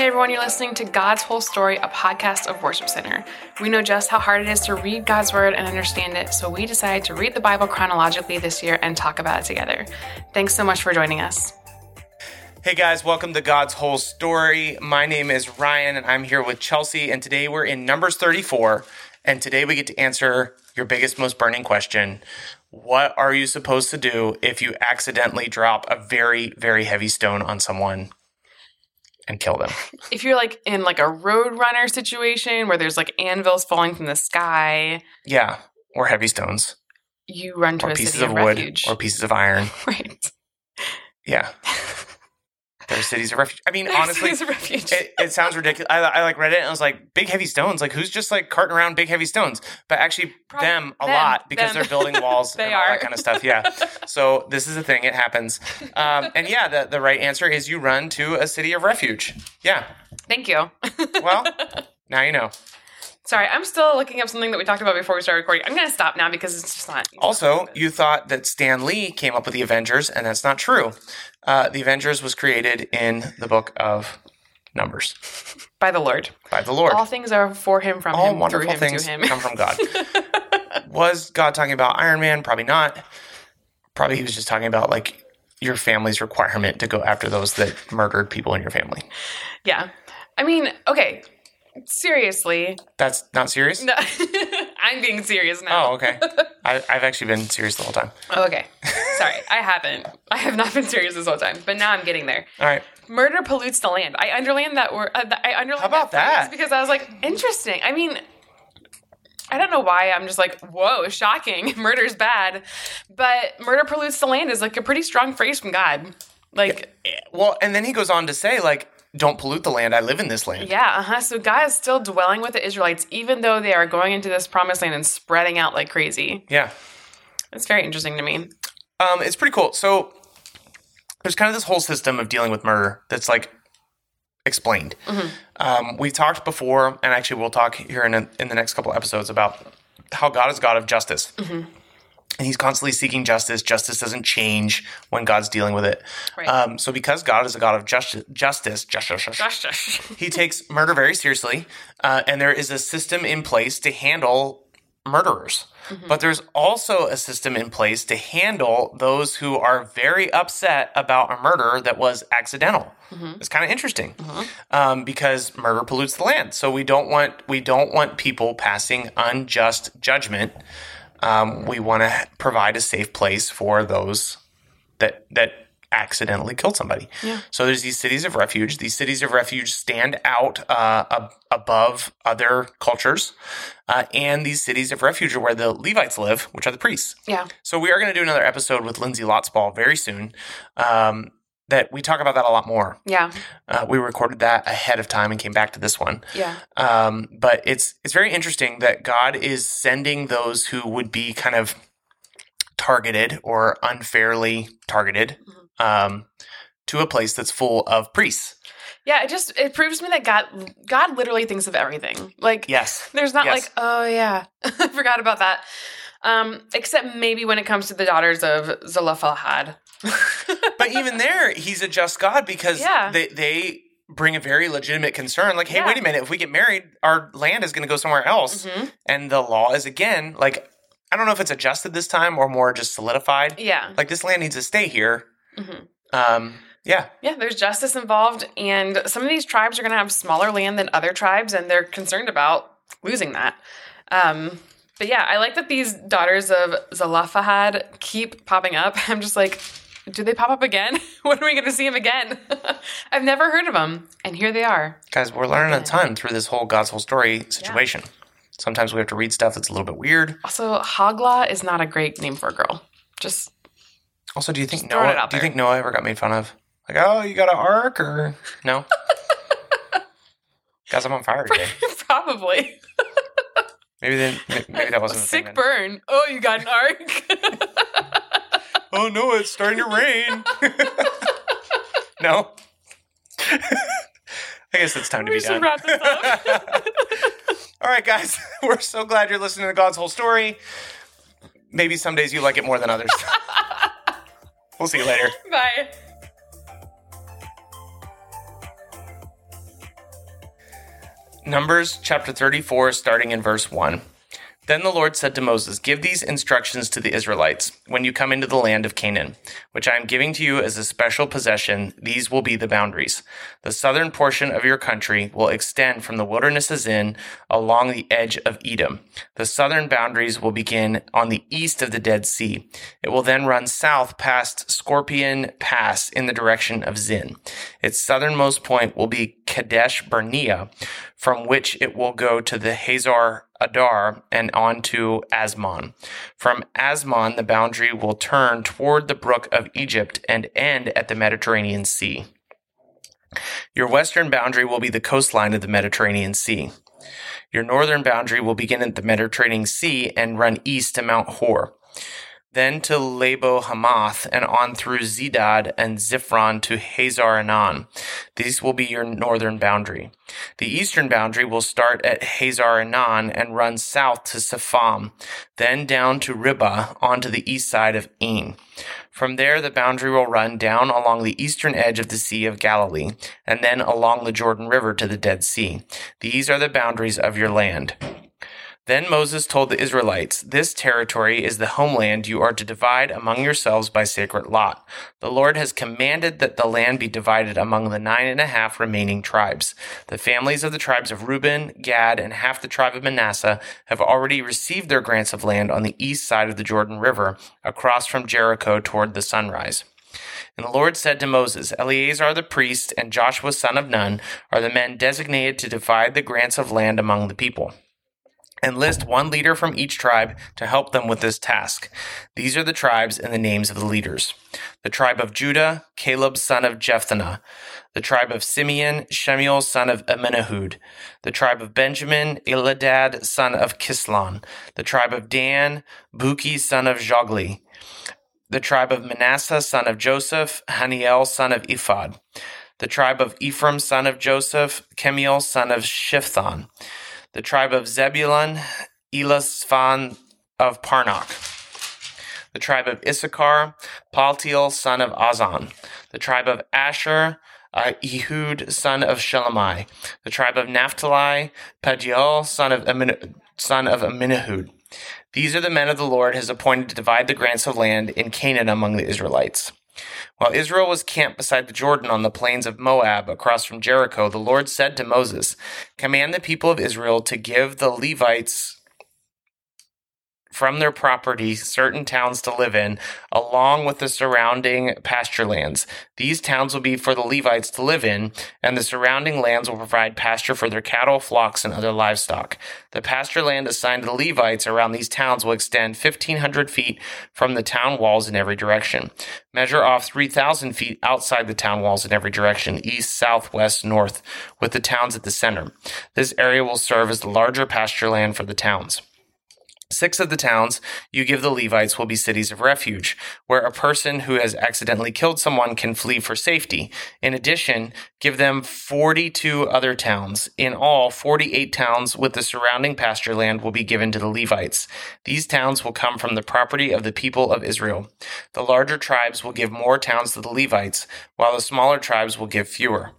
Hey everyone, you're listening to God's Whole Story, a podcast of Worship Center. We know just how hard it is to read God's Word and understand it, so we decided to read the Bible chronologically this year and talk about it together. Thanks so much for joining us. Hey guys, welcome to God's Whole Story. My name is Ryan and I'm here with Chelsea, and today we're in Numbers 34. And today we get to answer your biggest, most burning question What are you supposed to do if you accidentally drop a very, very heavy stone on someone and kill them? If you're like in like a road runner situation where there's like anvils falling from the sky, Yeah, or heavy stones, you run to or a pieces of of wood, refuge. or pieces of iron. right. Yeah. They're cities of refuge. I mean, There's honestly, cities of refuge. it, it sounds ridiculous. I, I like read it and I was like, big heavy stones. Like, who's just like carting around big heavy stones? But actually, Prob- them a them, lot because them. they're building walls They and all are. that kind of stuff. Yeah. so this is a thing. It happens. Um, and yeah, the, the right answer is you run to a city of refuge. Yeah. Thank you. Well, now you know. Sorry, I'm still looking up something that we talked about before we started recording. I'm going to stop now because it's just not. Also, you thought that Stan Lee came up with the Avengers, and that's not true. Uh, the Avengers was created in the book of Numbers by the Lord. by the Lord. All things are for him, from all him, through wonderful him, things to him. come from God. was God talking about Iron Man? Probably not. Probably he was just talking about like your family's requirement to go after those that murdered people in your family. yeah. I mean, okay. Seriously. That's not serious. No, I'm being serious now. Oh, okay. I, I've actually been serious the whole time. Oh, okay. Sorry, I haven't. I have not been serious this whole time, but now I'm getting there. All right. Murder pollutes the land. I underlined that word. Uh, I underlined How about that, that? because I was like, interesting. I mean, I don't know why I'm just like, whoa, shocking. Murder's bad, but murder pollutes the land is like a pretty strong phrase from God. Like, Well, and then he goes on to say like, "Don't pollute the land. I live in this land." yeah, uh huh. So God is still dwelling with the Israelites, even though they are going into this promised land and spreading out like crazy. Yeah. It's very interesting to me. Um, it's pretty cool. So there's kind of this whole system of dealing with murder that's like explained. Um, we talked before, and actually we'll talk here in, a, in the next couple episodes about how God is God of justice. And he's constantly seeking justice. Justice doesn't change when God's dealing with it. Right. Um, so because God is a God of justice, justice, justice, gosh. he takes murder very seriously, uh, and there is a system in place to handle murderers. But there's also a system in place to handle those who are very upset about a murder that was accidental. It's kind of interesting um, because murder pollutes the land. So we don't want we don't want people passing unjust judgment. Um, we want to provide a safe place for those that that accidentally killed somebody. So there's these cities of refuge. These cities of refuge stand out uh, ab- above other cultures, uh, and these cities of refuge are where the Levites live, which are the priests. Yeah. So we are going to do another episode with Lindsay Lotsball very soon. Um, that we talk about that a lot more. Yeah. Uh, we recorded that ahead of time and came back to this one. Yeah. Um, but it's it's very interesting that God is sending those who would be kind of targeted or unfairly targeted um, to a place that's full of priests. Yeah, it just it proves to me that God God literally thinks of everything. Like Yes. there's not Yes. like, oh yeah, I forgot about that. Um, except maybe when it comes to the daughters of Zelophehad. But even there, he's a just God because Yeah. they they bring a very legitimate concern. Like, hey, Yeah. wait a minute, if we get married, our land is going to go somewhere else, Mhm. and the law is again like I don't know if it's adjusted this time or more just solidified. Yeah. Like this land needs to stay here. Mhm. Um, yeah, Yeah, there's justice involved, and some of these tribes are going to have smaller land than other tribes, and they're concerned about losing that. Um, but yeah, I like that these daughters of Zelophehad keep popping up. I'm just like, do they pop up again? when are we going to see them again? I've never heard of them, and here they are. guys, we're learning a ton through this whole God's whole story situation. Sometimes we have to read stuff that's a little bit weird. Also, Hoglah is not a great name for a girl. Just Also, do you think Just Noah? Do you there. think Noah ever got made fun of? Like, oh, you got an ark or no? Guys, I'm on fire today. probably Maybe then, maybe that wasn't a sick then. burn. Oh, you got an ark. Oh no, it's starting to rain. no. I guess it's time to we be done. wrap this up. All right, guys, we're so glad you're listening to God's whole story. Maybe some days you like it more than others. we'll see you later. Bye. Numbers chapter 34, starting in verse 1. Then the Lord said to Moses, Give these instructions to the Israelites when you come into the land of Canaan, which I am giving to you as a special possession. These will be the boundaries. The southern portion of your country will extend from the wilderness of Zin along the edge of Edom. The southern boundaries will begin on the east of the Dead Sea. It will then run south past Scorpion Pass in the direction of Zin. Its southernmost point will be Kadesh Barnea, from which it will go to the Hazar Adar and on to Azmon. From Azmon, the boundary will turn toward the brook of Egypt and end at the Mediterranean Sea. Your western boundary will be the coastline of the Mediterranean Sea. Your northern boundary will begin at the Mediterranean Sea and run east to Mount Hor then to Lebo Hamath, and on through Zedad and Ziphron to Hazar Anan. These will be your northern boundary. The eastern boundary will start at Hazar Anan and run south to Sepham, then down to Ribah onto the east side of En. From there, the boundary will run down along the eastern edge of the Sea of Galilee, and then along the Jordan River to the Dead Sea. These are the boundaries of your land. Then Moses told the Israelites, This territory is the homeland you are to divide among yourselves by sacred lot. The Lord has commanded that the land be divided among the nine and a half remaining tribes. The families of the tribes of Reuben, Gad, and half the tribe of Manasseh have already received their grants of land on the east side of the Jordan River, across from Jericho toward the sunrise. And the Lord said to Moses, Eleazar the priest and Joshua son of Nun are the men designated to divide the grants of land among the people and list one leader from each tribe to help them with this task. These are the tribes and the names of the leaders. The tribe of Judah, Caleb son of Jephunneh. The tribe of Simeon, Shemuel son of Amminahud. The tribe of Benjamin, Elidad son of Kislon. The tribe of Dan, Buki son of Jogli. The tribe of Manasseh son of Joseph, Haniel son of Ephod. The tribe of Ephraim son of Joseph, Kemuel son of Shiphtan the tribe of Zebulun, Elizaphan of Parnach, the tribe of Issachar, Paltiel son of Azan, the tribe of Asher, uh, Ehud son of Shelomai, the tribe of Naphtali, Pagiel son of Amin- son of Amminahud. These are the men of the Lord has appointed to divide the grants of land in Canaan among the Israelites. While Israel was camped beside the Jordan on the plains of Moab across from Jericho, the Lord said to Moses, Command the people of Israel to give the Levites from their property certain towns to live in, along with the surrounding pasture lands. These towns will be for the Levites to live in, and the surrounding lands will provide pasture for their cattle, flocks, and other livestock. The pasture land assigned to the Levites around these towns will extend 1,500 feet from the town walls in every direction. Measure off 3,000 feet outside the town walls in every direction, east, south, west, north, with the towns at the center. This area will serve as the larger pasture land for the towns. Six of the towns you give the Levites will be cities of refuge, where a person who has accidentally killed someone can flee for safety. In addition, give them 42 other towns. In all, 48 towns with the surrounding pasture land will be given to the Levites. These towns will come from the property of the people of Israel. The larger tribes will give more towns to the Levites, while the smaller tribes will give fewer.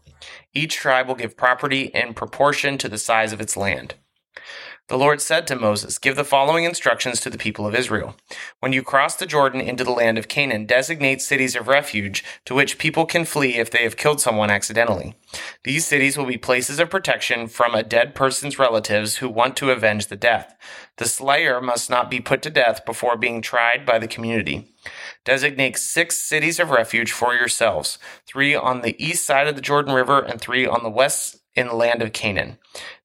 Each tribe will give property in proportion to the size of its land. The Lord said to Moses, Give the following instructions to the people of Israel. When you cross the Jordan into the land of Canaan, designate cities of refuge to which people can flee if they have killed someone accidentally. These cities will be places of protection from a dead person's relatives who want to avenge the death. The slayer must not be put to death before being tried by the community. Designate six cities of refuge for yourselves three on the east side of the Jordan River and three on the west in the land of Canaan.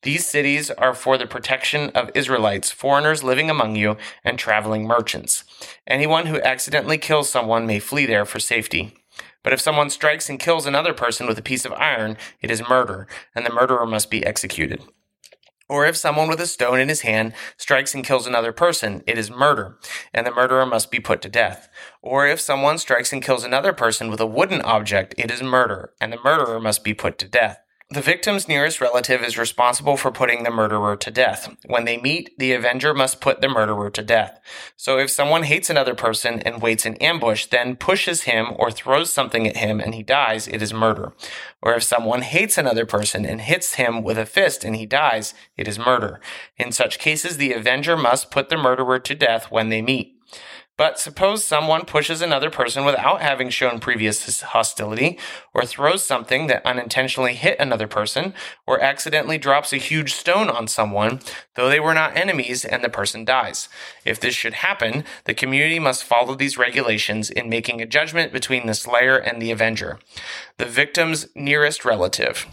These cities are for the protection of Israelites, foreigners living among you, and traveling merchants. Anyone who accidentally kills someone may flee there for safety. But if someone strikes and kills another person with a piece of iron, it is murder, and the murderer must be executed. Or if someone with a stone in his hand strikes and kills another person, it is murder, and the murderer must be put to death. Or if someone strikes and kills another person with a wooden object, it is murder, and the murderer must be put to death. The victim's nearest relative is responsible for putting the murderer to death. When they meet, the avenger must put the murderer to death. So if someone hates another person and waits in ambush, then pushes him or throws something at him and he dies, it is murder. Or if someone hates another person and hits him with a fist and he dies, it is murder. In such cases, the avenger must put the murderer to death when they meet. But suppose someone pushes another person without having shown previous hostility, or throws something that unintentionally hit another person, or accidentally drops a huge stone on someone, though they were not enemies, and the person dies. If this should happen, the community must follow these regulations in making a judgment between the slayer and the avenger, the victim's nearest relative.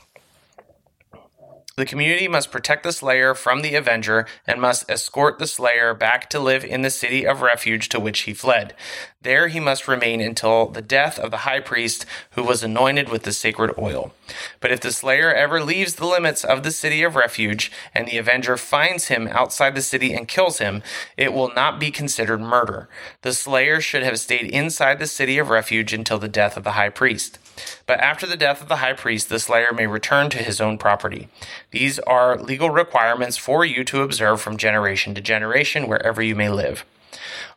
The community must protect the Slayer from the Avenger and must escort the Slayer back to live in the city of refuge to which he fled. There he must remain until the death of the high priest who was anointed with the sacred oil. But if the Slayer ever leaves the limits of the city of refuge and the Avenger finds him outside the city and kills him, it will not be considered murder. The Slayer should have stayed inside the city of refuge until the death of the high priest. But after the death of the high priest, the slayer may return to his own property. These are legal requirements for you to observe from generation to generation wherever you may live.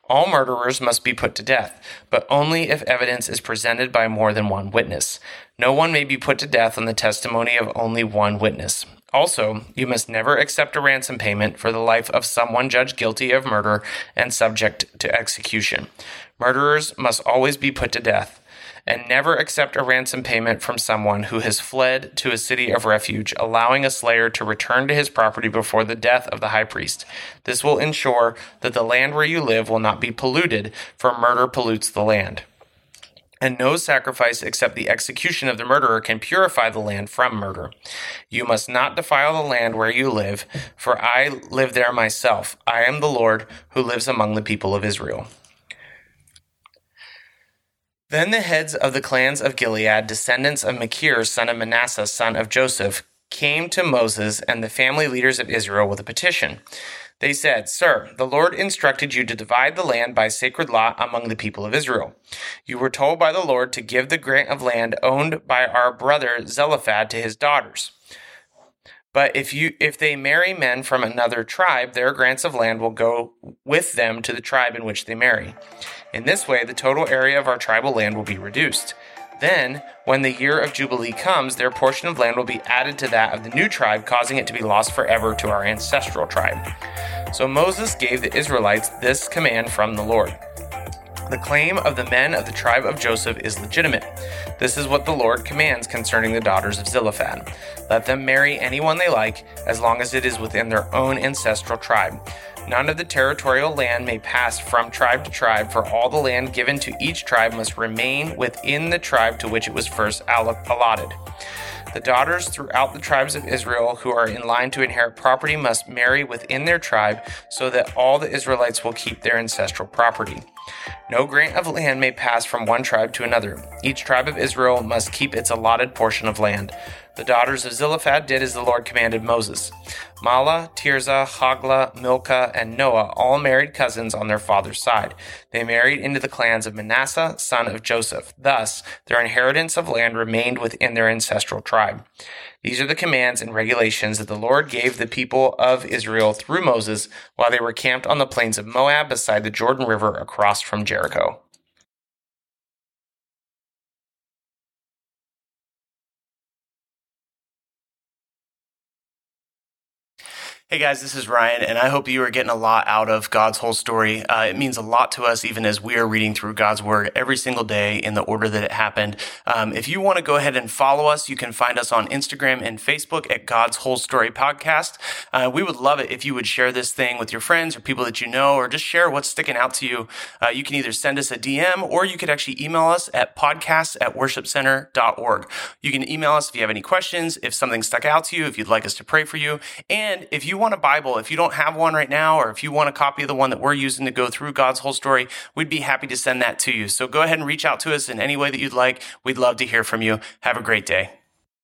All murderers must be put to death, but only if evidence is presented by more than one witness. No one may be put to death on the testimony of only one witness. Also, you must never accept a ransom payment for the life of someone judged guilty of murder and subject to execution. Murderers must always be put to death and never accept a ransom payment from someone who has fled to a city of refuge, allowing a slayer to return to his property before the death of the high priest. This will ensure that the land where you live will not be polluted, for murder pollutes the land. And no sacrifice except the execution of the murderer can purify the land from murder. You must not defile the land where you live, for I live there myself. I am the Lord who lives among the people of Israel. Then the heads of the clans of Gilead, descendants of Machir, son of Manasseh, son of Joseph, came to Moses and the family leaders of Israel with a petition. They said, Sir, the Lord instructed you to divide the land by sacred lot among the people of Israel. You were told by the Lord to give the grant of land owned by our brother Zelophehad to his daughters. But if you if they marry men from another tribe, their grants of land will go with them to the tribe in which they marry. In this way, the total area of our tribal land will be reduced. Then, when the year of Jubilee comes, their portion of land will be added to that of the new tribe, causing it to be lost forever to our ancestral tribe. So Moses gave the Israelites this command from the Lord. The claim of the men of the tribe of Joseph is legitimate. This is what the Lord commands concerning the daughters of Zelophehad. Let them marry anyone they like, as long as it is within their own ancestral tribe. None of the territorial land may pass from tribe to tribe, for all the land given to each tribe must remain within the tribe to which it was first allotted. The daughters throughout the tribes of Israel who are in line to inherit property must marry within their tribe so that all the Israelites will keep their ancestral property. No grant of land may pass from one tribe to another. Each tribe of Israel must keep its allotted portion of land. The daughters of Zelophehad did as the Lord commanded Moses. Mahlah, Tirzah, Hoglah, Milcah, and Noah all married cousins on their father's side. They married into the clans of Manasseh, son of Joseph. Thus, their inheritance of land remained within their ancestral tribe. These are the commands and regulations that the Lord gave the people of Israel through Moses while they were camped on the plains of Moab beside the Jordan River across from Jericho. Hey guys, this is Ryan, and I hope you are getting a lot out of God's whole story. Uh, it means a lot to us, even as we are reading through God's Word every single day in the order that it happened. Um, if you want to go ahead and follow us, you can find us on Instagram and Facebook at God's Whole Story Podcast. Uh, we would love it if you would share this thing with your friends or people that you know, or just share what's sticking out to you. Uh, you can either send us a DM or you could actually email us at podcast at worshipcenter.org. You can email us if you have any questions, if something stuck out to you, if you'd like us to pray for you, and if you you want a Bible, if you don't have one right now, or if you want a copy of the one that we're using to go through God's whole story, we'd be happy to send that to you. So go ahead and reach out to us in any way that you'd like. We'd love to hear from you. Have a great day.